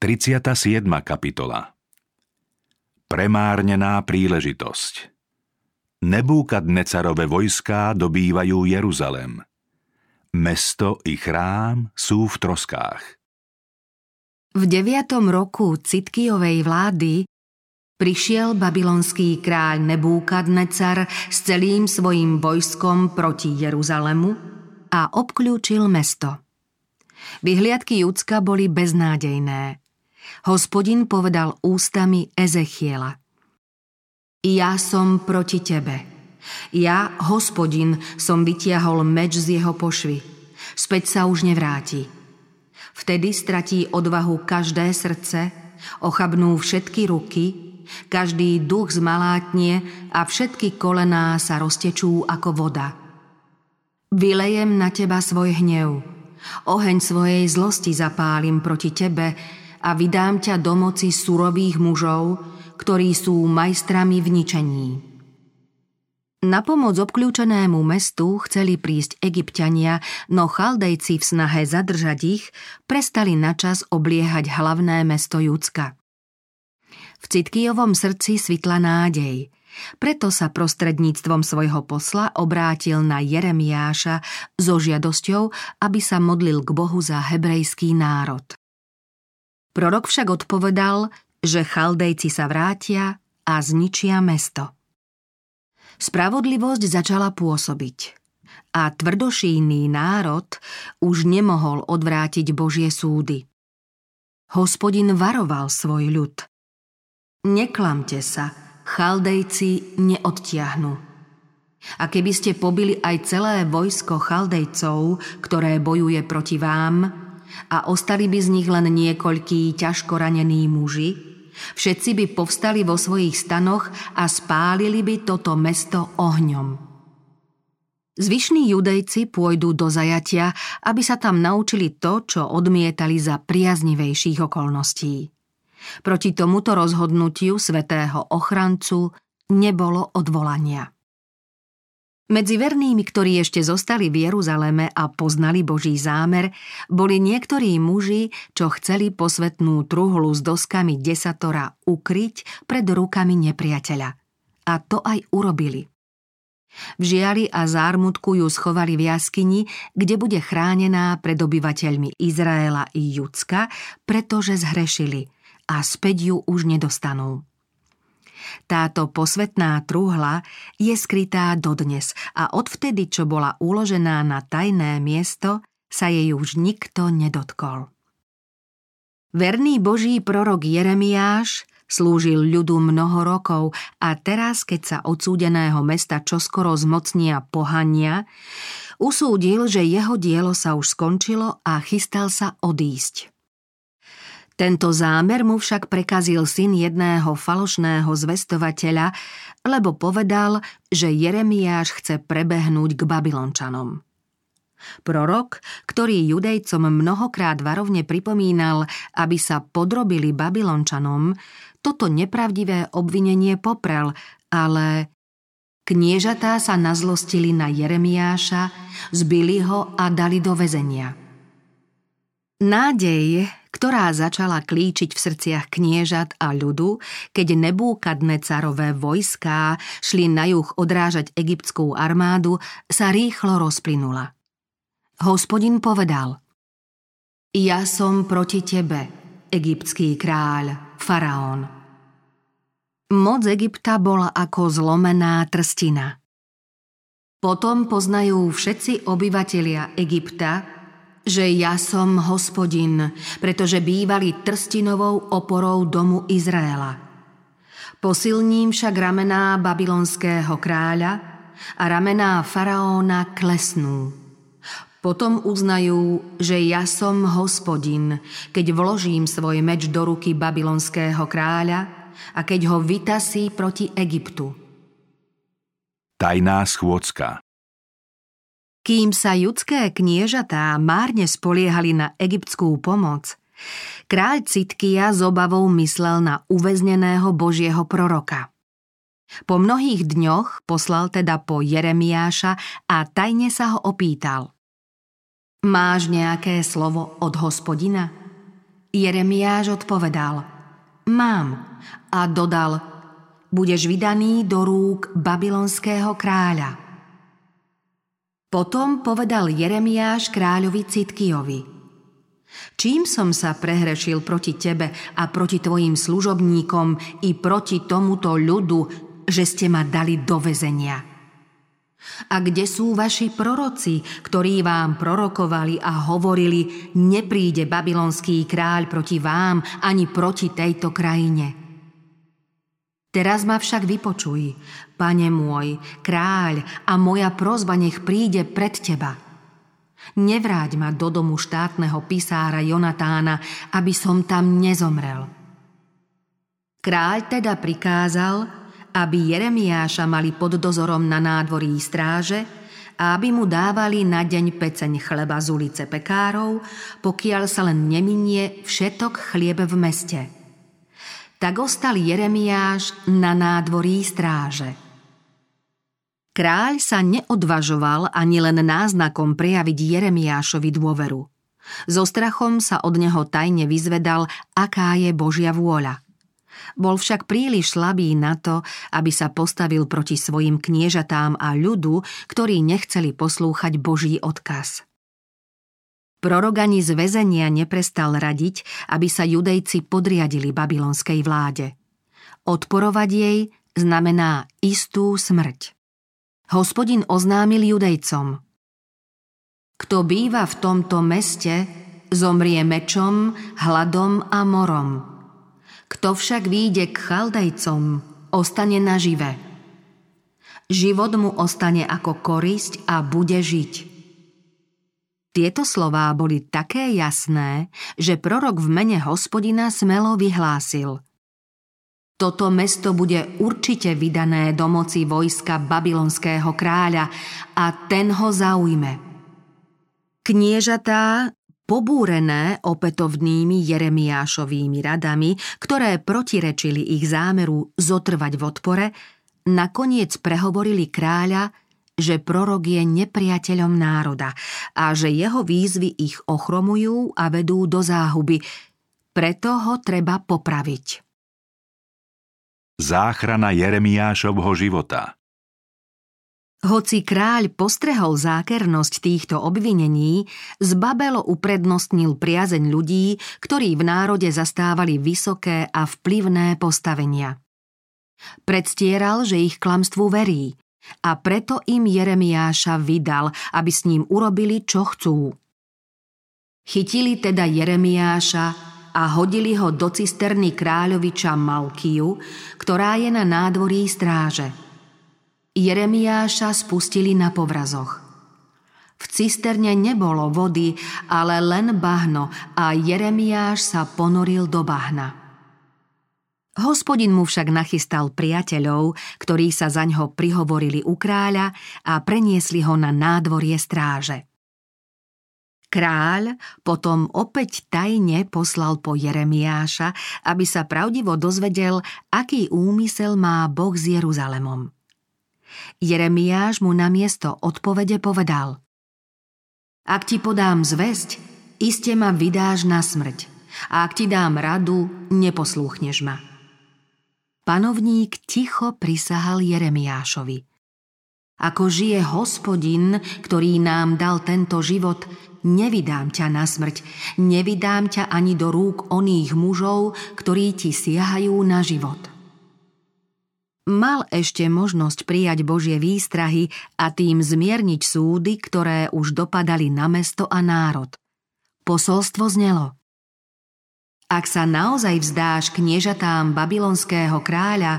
37. kapitola Premárnená príležitosť Nebúkadnecarové vojská dobývajú Jeruzalem. Mesto i chrám sú v troskách. V deviatom roku Citkijovej vlády prišiel babylonský kráľ Nebúkadnecar s celým svojim vojskom proti Jeruzalemu a obklúčil mesto. Vyhliadky Judska boli beznádejné. Hospodin povedal ústami Ezechiela. Ja som proti tebe. Ja, hospodin, som vytiahol meč z jeho pošvy. Späť sa už nevráti. Vtedy stratí odvahu každé srdce, ochabnú všetky ruky, každý duch zmalátnie a všetky kolená sa roztečú ako voda. Vylejem na teba svoj hnev, oheň svojej zlosti zapálim proti tebe a vydám ťa do moci surových mužov, ktorí sú majstrami v ničení. Na pomoc obklúčenému mestu chceli prísť egyptiania, no chaldejci v snahe zadržať ich prestali načas obliehať hlavné mesto Judska. V Citkijovom srdci svitla nádej, preto sa prostredníctvom svojho posla obrátil na Jeremiáša so žiadosťou, aby sa modlil k Bohu za hebrejský národ. Prorok však odpovedal, že chaldejci sa vrátia a zničia mesto. Spravodlivosť začala pôsobiť a tvrdošíný národ už nemohol odvrátiť Božie súdy. Hospodin varoval svoj ľud. Neklamte sa, chaldejci neodtiahnu. A keby ste pobili aj celé vojsko chaldejcov, ktoré bojuje proti vám, a ostali by z nich len niekoľkí ťažko ranení muži, všetci by povstali vo svojich stanoch a spálili by toto mesto ohňom. Zvyšní judejci pôjdu do zajatia, aby sa tam naučili to, čo odmietali za priaznivejších okolností. Proti tomuto rozhodnutiu svetého ochrancu nebolo odvolania. Medzi vernými, ktorí ešte zostali v Jeruzaleme a poznali Boží zámer, boli niektorí muži, čo chceli posvetnú truhlu s doskami desatora ukryť pred rukami nepriateľa. A to aj urobili. V žiali a zármutku ju schovali v jaskyni, kde bude chránená pred obyvateľmi Izraela i Judska, pretože zhrešili a späť ju už nedostanú. Táto posvetná truhla je skrytá dodnes a odvtedy, čo bola uložená na tajné miesto, sa jej už nikto nedotkol. Verný boží prorok Jeremiáš slúžil ľudu mnoho rokov a teraz, keď sa odsúdeného mesta čoskoro zmocnia pohania, usúdil, že jeho dielo sa už skončilo a chystal sa odísť. Tento zámer mu však prekazil syn jedného falošného zvestovateľa, lebo povedal, že Jeremiáš chce prebehnúť k Babylončanom. Prorok, ktorý judejcom mnohokrát varovne pripomínal, aby sa podrobili Babylončanom, toto nepravdivé obvinenie poprel, ale kniežatá sa nazlostili na Jeremiáša, zbili ho a dali do väzenia. Nádej, ktorá začala klíčiť v srdciach kniežat a ľudu, keď nebúkadne carové vojská šli na juh odrážať egyptskú armádu, sa rýchlo rozplynula. Hospodin povedal Ja som proti tebe, egyptský kráľ, faraón. Moc Egypta bola ako zlomená trstina. Potom poznajú všetci obyvatelia Egypta, že ja som hospodin, pretože bývali trstinovou oporou domu Izraela. Posilním však ramená babylonského kráľa a ramená faraóna klesnú. Potom uznajú, že ja som hospodin, keď vložím svoj meč do ruky babylonského kráľa a keď ho vytasí proti Egyptu. Tajná schôdzka kým sa judské kniežatá márne spoliehali na egyptskú pomoc, kráľ Citkia z obavou myslel na uväzneného božieho proroka. Po mnohých dňoch poslal teda po Jeremiáša a tajne sa ho opýtal. Máš nejaké slovo od hospodina? Jeremiáš odpovedal, mám a dodal, budeš vydaný do rúk babylonského kráľa. Potom povedal Jeremiáš kráľovi Citkijovi, Čím som sa prehrešil proti tebe a proti tvojim služobníkom i proti tomuto ľudu, že ste ma dali do vezenia? A kde sú vaši proroci, ktorí vám prorokovali a hovorili, nepríde babylonský kráľ proti vám ani proti tejto krajine? Teraz ma však vypočuj, pane môj, kráľ, a moja prozba nech príde pred teba. Nevráť ma do domu štátneho pisára Jonatána, aby som tam nezomrel. Kráľ teda prikázal, aby Jeremiáša mali pod dozorom na nádvorí stráže a aby mu dávali na deň peceň chleba z ulice pekárov, pokiaľ sa len neminie všetok chlieb v meste. Tak ostal Jeremiáš na nádvorí stráže. Kráľ sa neodvažoval ani len náznakom prejaviť Jeremiášovi dôveru. So strachom sa od neho tajne vyzvedal, aká je Božia vôľa – bol však príliš slabý na to, aby sa postavil proti svojim kniežatám a ľudu, ktorí nechceli poslúchať Boží odkaz. Prorok ani z väzenia neprestal radiť, aby sa judejci podriadili babylonskej vláde. Odporovať jej znamená istú smrť. Hospodin oznámil judejcom. Kto býva v tomto meste, zomrie mečom, hladom a morom. Kto však výjde k Chaldejcom, ostane nažive. Život mu ostane ako korisť a bude žiť. Tieto slová boli také jasné, že prorok v mene hospodina smelo vyhlásil. Toto mesto bude určite vydané do moci vojska babylonského kráľa a ten ho zaujme. Kniežatá pobúrené opätovnými Jeremiášovými radami, ktoré protirečili ich zámeru zotrvať v odpore, nakoniec prehovorili kráľa, že prorok je nepriateľom národa a že jeho výzvy ich ochromujú a vedú do záhuby. Preto ho treba popraviť. Záchrana Jeremiášovho života – hoci kráľ postrehol zákernosť týchto obvinení, z Babelo uprednostnil priazeň ľudí, ktorí v národe zastávali vysoké a vplyvné postavenia. Predstieral, že ich klamstvu verí a preto im Jeremiáša vydal, aby s ním urobili, čo chcú. Chytili teda Jeremiáša a hodili ho do cisterny kráľoviča Malkiu, ktorá je na nádvorí stráže – Jeremiáša spustili na povrazoch. V cisterne nebolo vody, ale len bahno a Jeremiáš sa ponoril do bahna. Hospodin mu však nachystal priateľov, ktorí sa za ňo prihovorili u kráľa a preniesli ho na nádvorie stráže. Kráľ potom opäť tajne poslal po Jeremiáša, aby sa pravdivo dozvedel, aký úmysel má Boh s Jeruzalemom. Jeremiáš mu na miesto odpovede povedal Ak ti podám zväzť, iste ma vydáš na smrť a ak ti dám radu, neposlúchneš ma. Panovník ticho prisahal Jeremiášovi. Ako žije hospodin, ktorý nám dal tento život, nevydám ťa na smrť, nevydám ťa ani do rúk oných mužov, ktorí ti siahajú na život mal ešte možnosť prijať Božie výstrahy a tým zmierniť súdy, ktoré už dopadali na mesto a národ. Posolstvo znelo. Ak sa naozaj vzdáš kniežatám babylonského kráľa,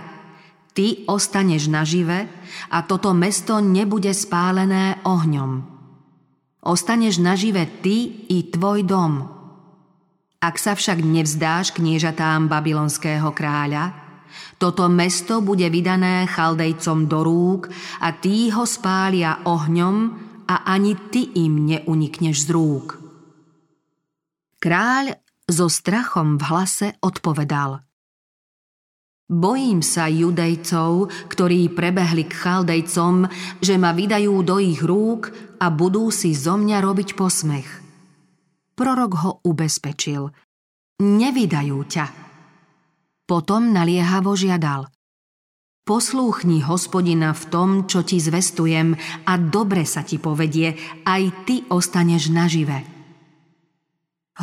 ty ostaneš nažive a toto mesto nebude spálené ohňom. Ostaneš nažive ty i tvoj dom. Ak sa však nevzdáš kniežatám babylonského kráľa, toto mesto bude vydané chaldejcom do rúk a tí ho spália ohňom a ani ty im neunikneš z rúk. Kráľ so strachom v hlase odpovedal. Bojím sa judejcov, ktorí prebehli k chaldejcom, že ma vydajú do ich rúk a budú si zo mňa robiť posmech. Prorok ho ubezpečil – nevydajú ťa. Potom naliehavo žiadal. Poslúchni hospodina v tom, čo ti zvestujem a dobre sa ti povedie, aj ty ostaneš nažive.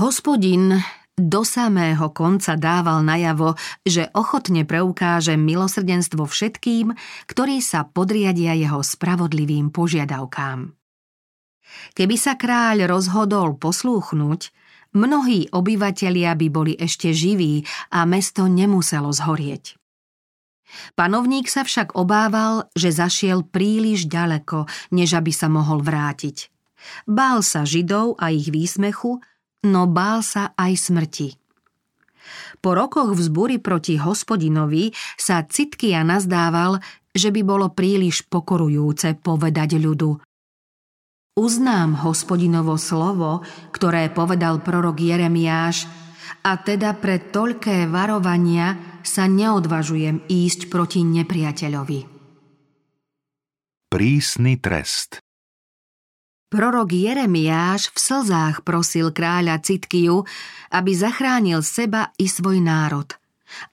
Hospodin do samého konca dával najavo, že ochotne preukáže milosrdenstvo všetkým, ktorí sa podriadia jeho spravodlivým požiadavkám. Keby sa kráľ rozhodol poslúchnuť, mnohí obyvatelia by boli ešte živí a mesto nemuselo zhorieť. Panovník sa však obával, že zašiel príliš ďaleko, než aby sa mohol vrátiť. Bál sa Židov a ich výsmechu, no bál sa aj smrti. Po rokoch vzbury proti hospodinovi sa Citkia nazdával, že by bolo príliš pokorujúce povedať ľudu. Uznám hospodinovo slovo, ktoré povedal prorok Jeremiáš, a teda pre toľké varovania sa neodvažujem ísť proti nepriateľovi. Prísny trest Prorok Jeremiáš v slzách prosil kráľa Citkiu, aby zachránil seba i svoj národ.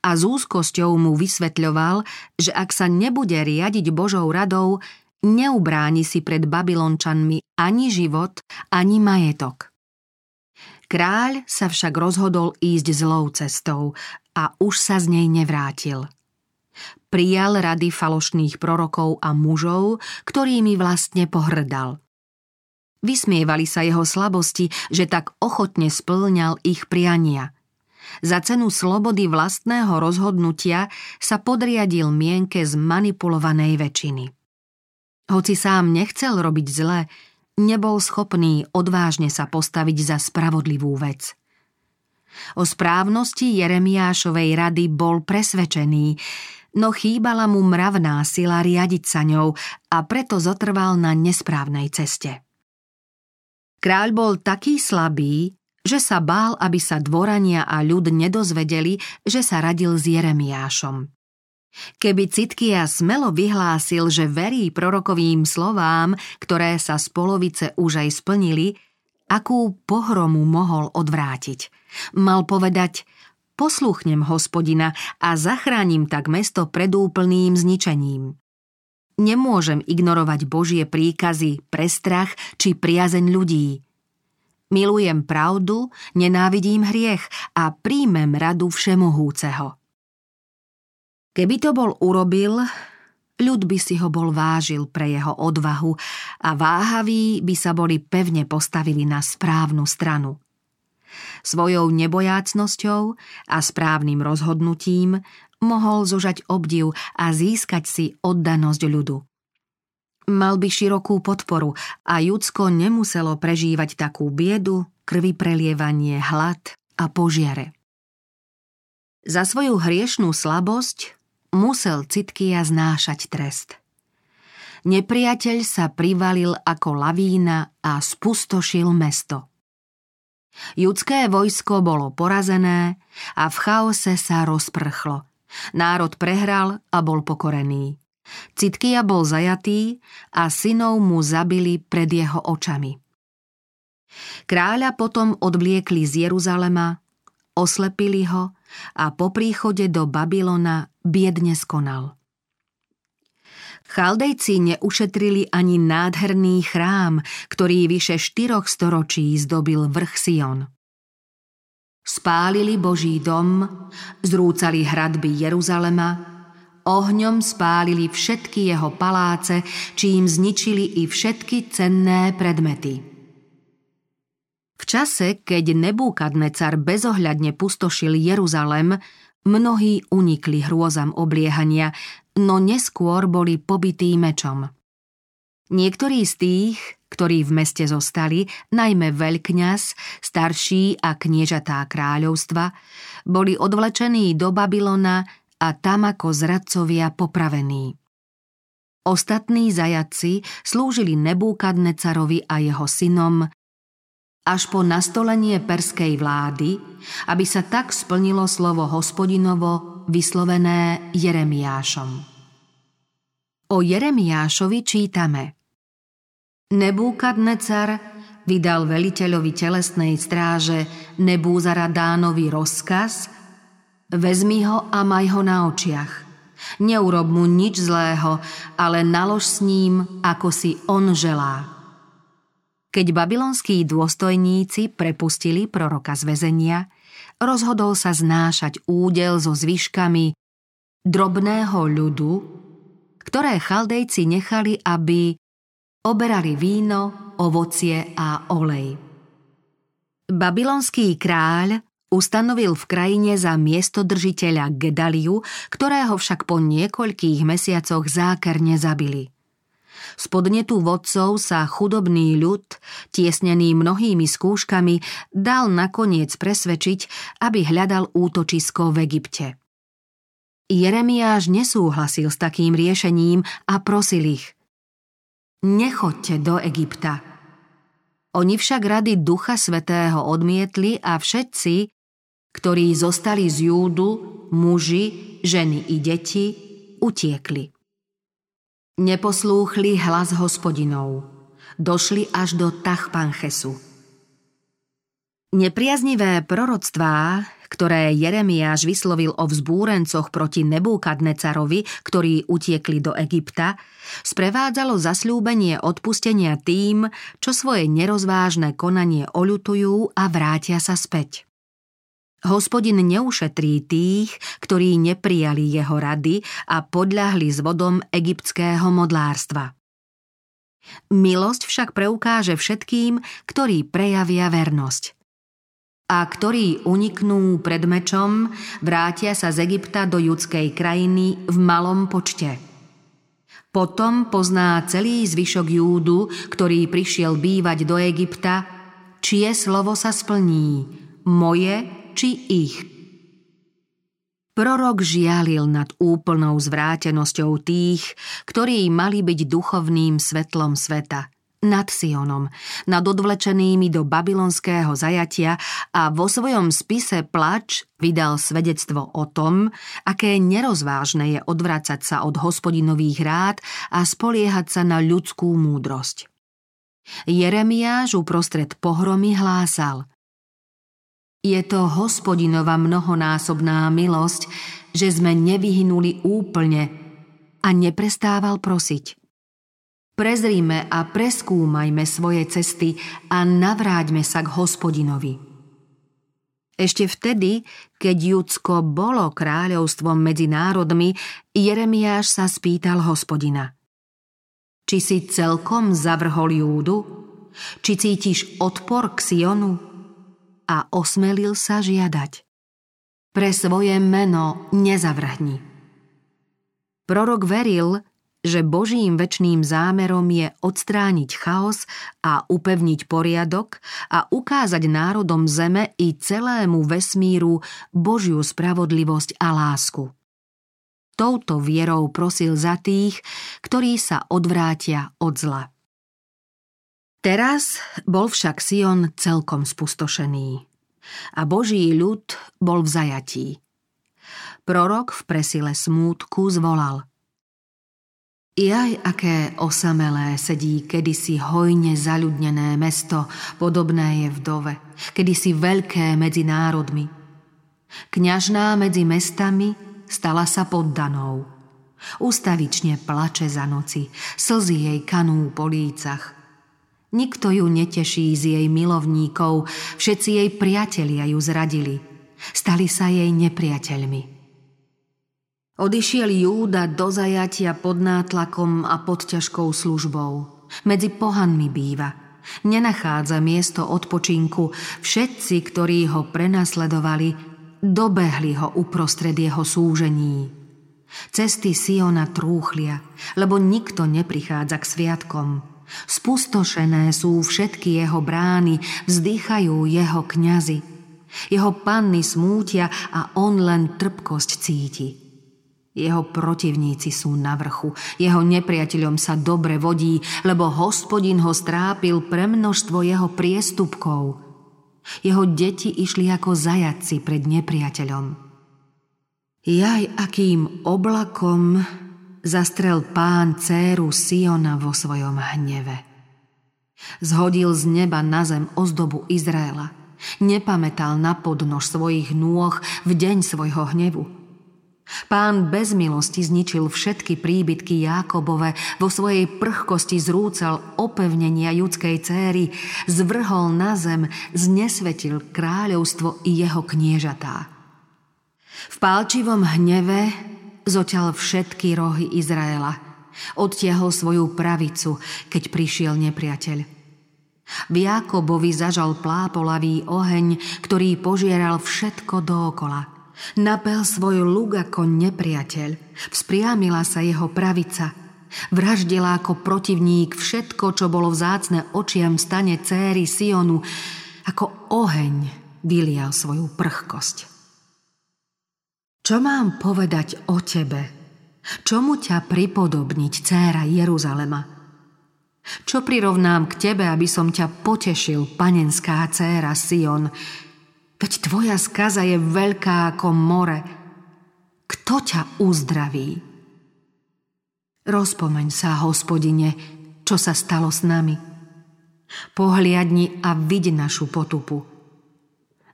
A s úzkosťou mu vysvetľoval, že ak sa nebude riadiť Božou radou, neubráni si pred Babylončanmi ani život, ani majetok. Kráľ sa však rozhodol ísť zlou cestou a už sa z nej nevrátil. Prijal rady falošných prorokov a mužov, ktorými vlastne pohrdal – Vysmievali sa jeho slabosti, že tak ochotne splňal ich priania. Za cenu slobody vlastného rozhodnutia sa podriadil mienke zmanipulovanej väčšiny. Hoci sám nechcel robiť zle, nebol schopný odvážne sa postaviť za spravodlivú vec. O správnosti Jeremiášovej rady bol presvedčený, no chýbala mu mravná sila riadiť sa ňou a preto zotrval na nesprávnej ceste. Kráľ bol taký slabý, že sa bál, aby sa dvorania a ľud nedozvedeli, že sa radil s Jeremiášom. Keby Citkia smelo vyhlásil, že verí prorokovým slovám, ktoré sa z polovice už aj splnili, akú pohromu mohol odvrátiť. Mal povedať, posluchnem hospodina a zachránim tak mesto pred úplným zničením. Nemôžem ignorovať Božie príkazy pre strach či priazeň ľudí. Milujem pravdu, nenávidím hriech a príjmem radu všemohúceho. Keby to bol urobil, ľud by si ho bol vážil pre jeho odvahu a váhaví by sa boli pevne postavili na správnu stranu. Svojou nebojácnosťou a správnym rozhodnutím mohol zožať obdiv a získať si oddanosť ľudu. Mal by širokú podporu a Judsko nemuselo prežívať takú biedu, krvi prelievanie, hlad a požiare. Za svoju hriešnú slabosť musel Citkia znášať trest. Nepriateľ sa privalil ako lavína a spustošil mesto. Judské vojsko bolo porazené a v chaose sa rozprchlo – Národ prehral a bol pokorený. Citkia bol zajatý a synov mu zabili pred jeho očami. Kráľa potom odvliekli z Jeruzalema, oslepili ho a po príchode do Babylona biedne skonal. Chaldejci neušetrili ani nádherný chrám, ktorý vyše štyroch storočí zdobil vrch Sion. Spálili Boží dom, zrúcali hradby Jeruzalema, ohňom spálili všetky jeho paláce, čím zničili i všetky cenné predmety. V čase, keď Nebúkadnecar bezohľadne pustošil Jeruzalem, mnohí unikli hrôzam obliehania, no neskôr boli pobytí mečom. Niektorí z tých, ktorí v meste zostali, najmä veľkňaz, starší a kniežatá kráľovstva, boli odvlečení do Babylona a tam ako zradcovia popravení. Ostatní zajaci slúžili Nebúkadnecarovi a jeho synom až po nastolenie perskej vlády, aby sa tak splnilo slovo hospodinovo vyslovené Jeremiášom. O Jeremiášovi čítame – Nebúkadnecar vydal veliteľovi telesnej stráže Nebúzaradánovi rozkaz Vezmi ho a maj ho na očiach. Neurob mu nič zlého, ale nalož s ním, ako si on želá. Keď babylonskí dôstojníci prepustili proroka z väzenia, rozhodol sa znášať údel so zvyškami drobného ľudu, ktoré chaldejci nechali, aby oberali víno, ovocie a olej. Babylonský kráľ ustanovil v krajine za miestodržiteľa Gedaliu, ktorého však po niekoľkých mesiacoch zákerne zabili. Z podnetu vodcov sa chudobný ľud, tiesnený mnohými skúškami, dal nakoniec presvedčiť, aby hľadal útočisko v Egypte. Jeremiáš nesúhlasil s takým riešením a prosil ich. Nechoďte do Egypta. Oni však rady Ducha Svetého odmietli a všetci, ktorí zostali z Júdu, muži, ženy i deti, utiekli. Neposlúchli hlas hospodinov. Došli až do Tachpanchesu. Nepriaznivé proroctvá, ktoré Jeremiáš vyslovil o vzbúrencoch proti Nebúkadnecarovi, ktorí utiekli do Egypta, sprevádzalo zasľúbenie odpustenia tým, čo svoje nerozvážne konanie oľutujú a vrátia sa späť. Hospodin neušetrí tých, ktorí neprijali jeho rady a podľahli s vodom egyptského modlárstva. Milosť však preukáže všetkým, ktorí prejavia vernosť. A ktorí uniknú pred mečom, vrátia sa z Egypta do judskej krajiny v malom počte. Potom pozná celý zvyšok Júdu, ktorý prišiel bývať do Egypta, čie slovo sa splní, moje či ich. Prorok žialil nad úplnou zvrátenosťou tých, ktorí mali byť duchovným svetlom sveta, nad Sionom, nad odvlečenými do babylonského zajatia a vo svojom spise Plač vydal svedectvo o tom, aké nerozvážne je odvracať sa od hospodinových rád a spoliehať sa na ľudskú múdrosť. Jeremiáš uprostred pohromy hlásal – je to hospodinova mnohonásobná milosť, že sme nevyhynuli úplne a neprestával prosiť. Prezrime a preskúmajme svoje cesty a navráťme sa k hospodinovi. Ešte vtedy, keď Judsko bolo kráľovstvom medzi národmi, Jeremiáš sa spýtal hospodina. Či si celkom zavrhol Júdu? Či cítiš odpor k Sionu? a osmelil sa žiadať. Pre svoje meno nezavrhni. Prorok veril, že Božím väčným zámerom je odstrániť chaos a upevniť poriadok a ukázať národom zeme i celému vesmíru Božiu spravodlivosť a lásku. Touto vierou prosil za tých, ktorí sa odvrátia od zla. Teraz bol však Sion celkom spustošený a Boží ľud bol v zajatí. Prorok v presile smútku zvolal Jaj, aké osamelé sedí kedysi hojne zaľudnené mesto, podobné je vdove, kedysi veľké medzi národmi. Kňažná medzi mestami stala sa poddanou. Ustavične plače za noci, slzy jej kanú po lícach. Nikto ju neteší z jej milovníkov, všetci jej priatelia ju zradili. Stali sa jej nepriateľmi. Odišiel Júda do zajatia pod nátlakom a pod ťažkou službou. Medzi pohanmi býva. Nenachádza miesto odpočinku. Všetci, ktorí ho prenasledovali, dobehli ho uprostred jeho súžení. Cesty Siona trúchlia, lebo nikto neprichádza k sviatkom. Spustošené sú všetky jeho brány, vzdychajú jeho kňazi. Jeho panny smútia a on len trpkosť cíti. Jeho protivníci sú na vrchu, jeho nepriateľom sa dobre vodí, lebo hospodin ho strápil pre množstvo jeho priestupkov. Jeho deti išli ako zajaci pred nepriateľom. Jaj, akým oblakom zastrel pán céru Siona vo svojom hneve. Zhodil z neba na zem ozdobu Izraela. Nepamätal na podnož svojich nôh v deň svojho hnevu. Pán bez milosti zničil všetky príbytky Jákobove, vo svojej prchkosti zrúcal opevnenia judskej céry, zvrhol na zem, znesvetil kráľovstvo i jeho kniežatá. V pálčivom hneve zoťal všetky rohy Izraela. Odtiahol svoju pravicu, keď prišiel nepriateľ. V Jákobovi zažal plápolavý oheň, ktorý požieral všetko dookola – Napel svoj luk ako nepriateľ. Vzpriamila sa jeho pravica. Vraždila ako protivník všetko, čo bolo vzácne očiam stane céry Sionu. Ako oheň vylial svoju prchkosť. Čo mám povedať o tebe? Čomu ťa pripodobniť, céra Jeruzalema? Čo prirovnám k tebe, aby som ťa potešil, panenská céra Sion? Veď tvoja skaza je veľká ako more. Kto ťa uzdraví? Rozpomeň sa, hospodine, čo sa stalo s nami. Pohliadni a vidí našu potupu.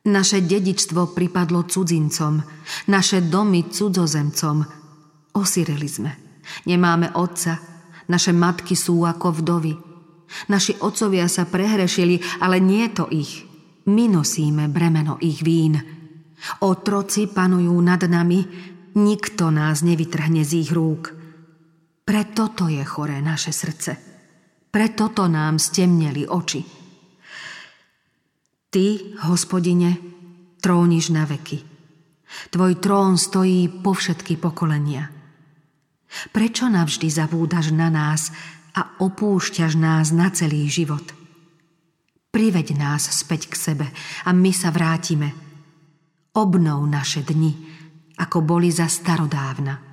Naše dedičstvo pripadlo cudzincom, naše domy cudzozemcom. Osireli sme. Nemáme otca, naše matky sú ako vdovy. Naši otcovia sa prehrešili, ale nie to ich – my nosíme bremeno ich vín. Otroci panujú nad nami, nikto nás nevytrhne z ich rúk. Preto to je choré naše srdce. Preto to nám stemneli oči. Ty, hospodine, tróniš na veky. Tvoj trón stojí po všetky pokolenia. Prečo navždy zabúdaš na nás a opúšťaš nás na celý život? Priveď nás späť k sebe a my sa vrátime. Obnov naše dni, ako boli za starodávna.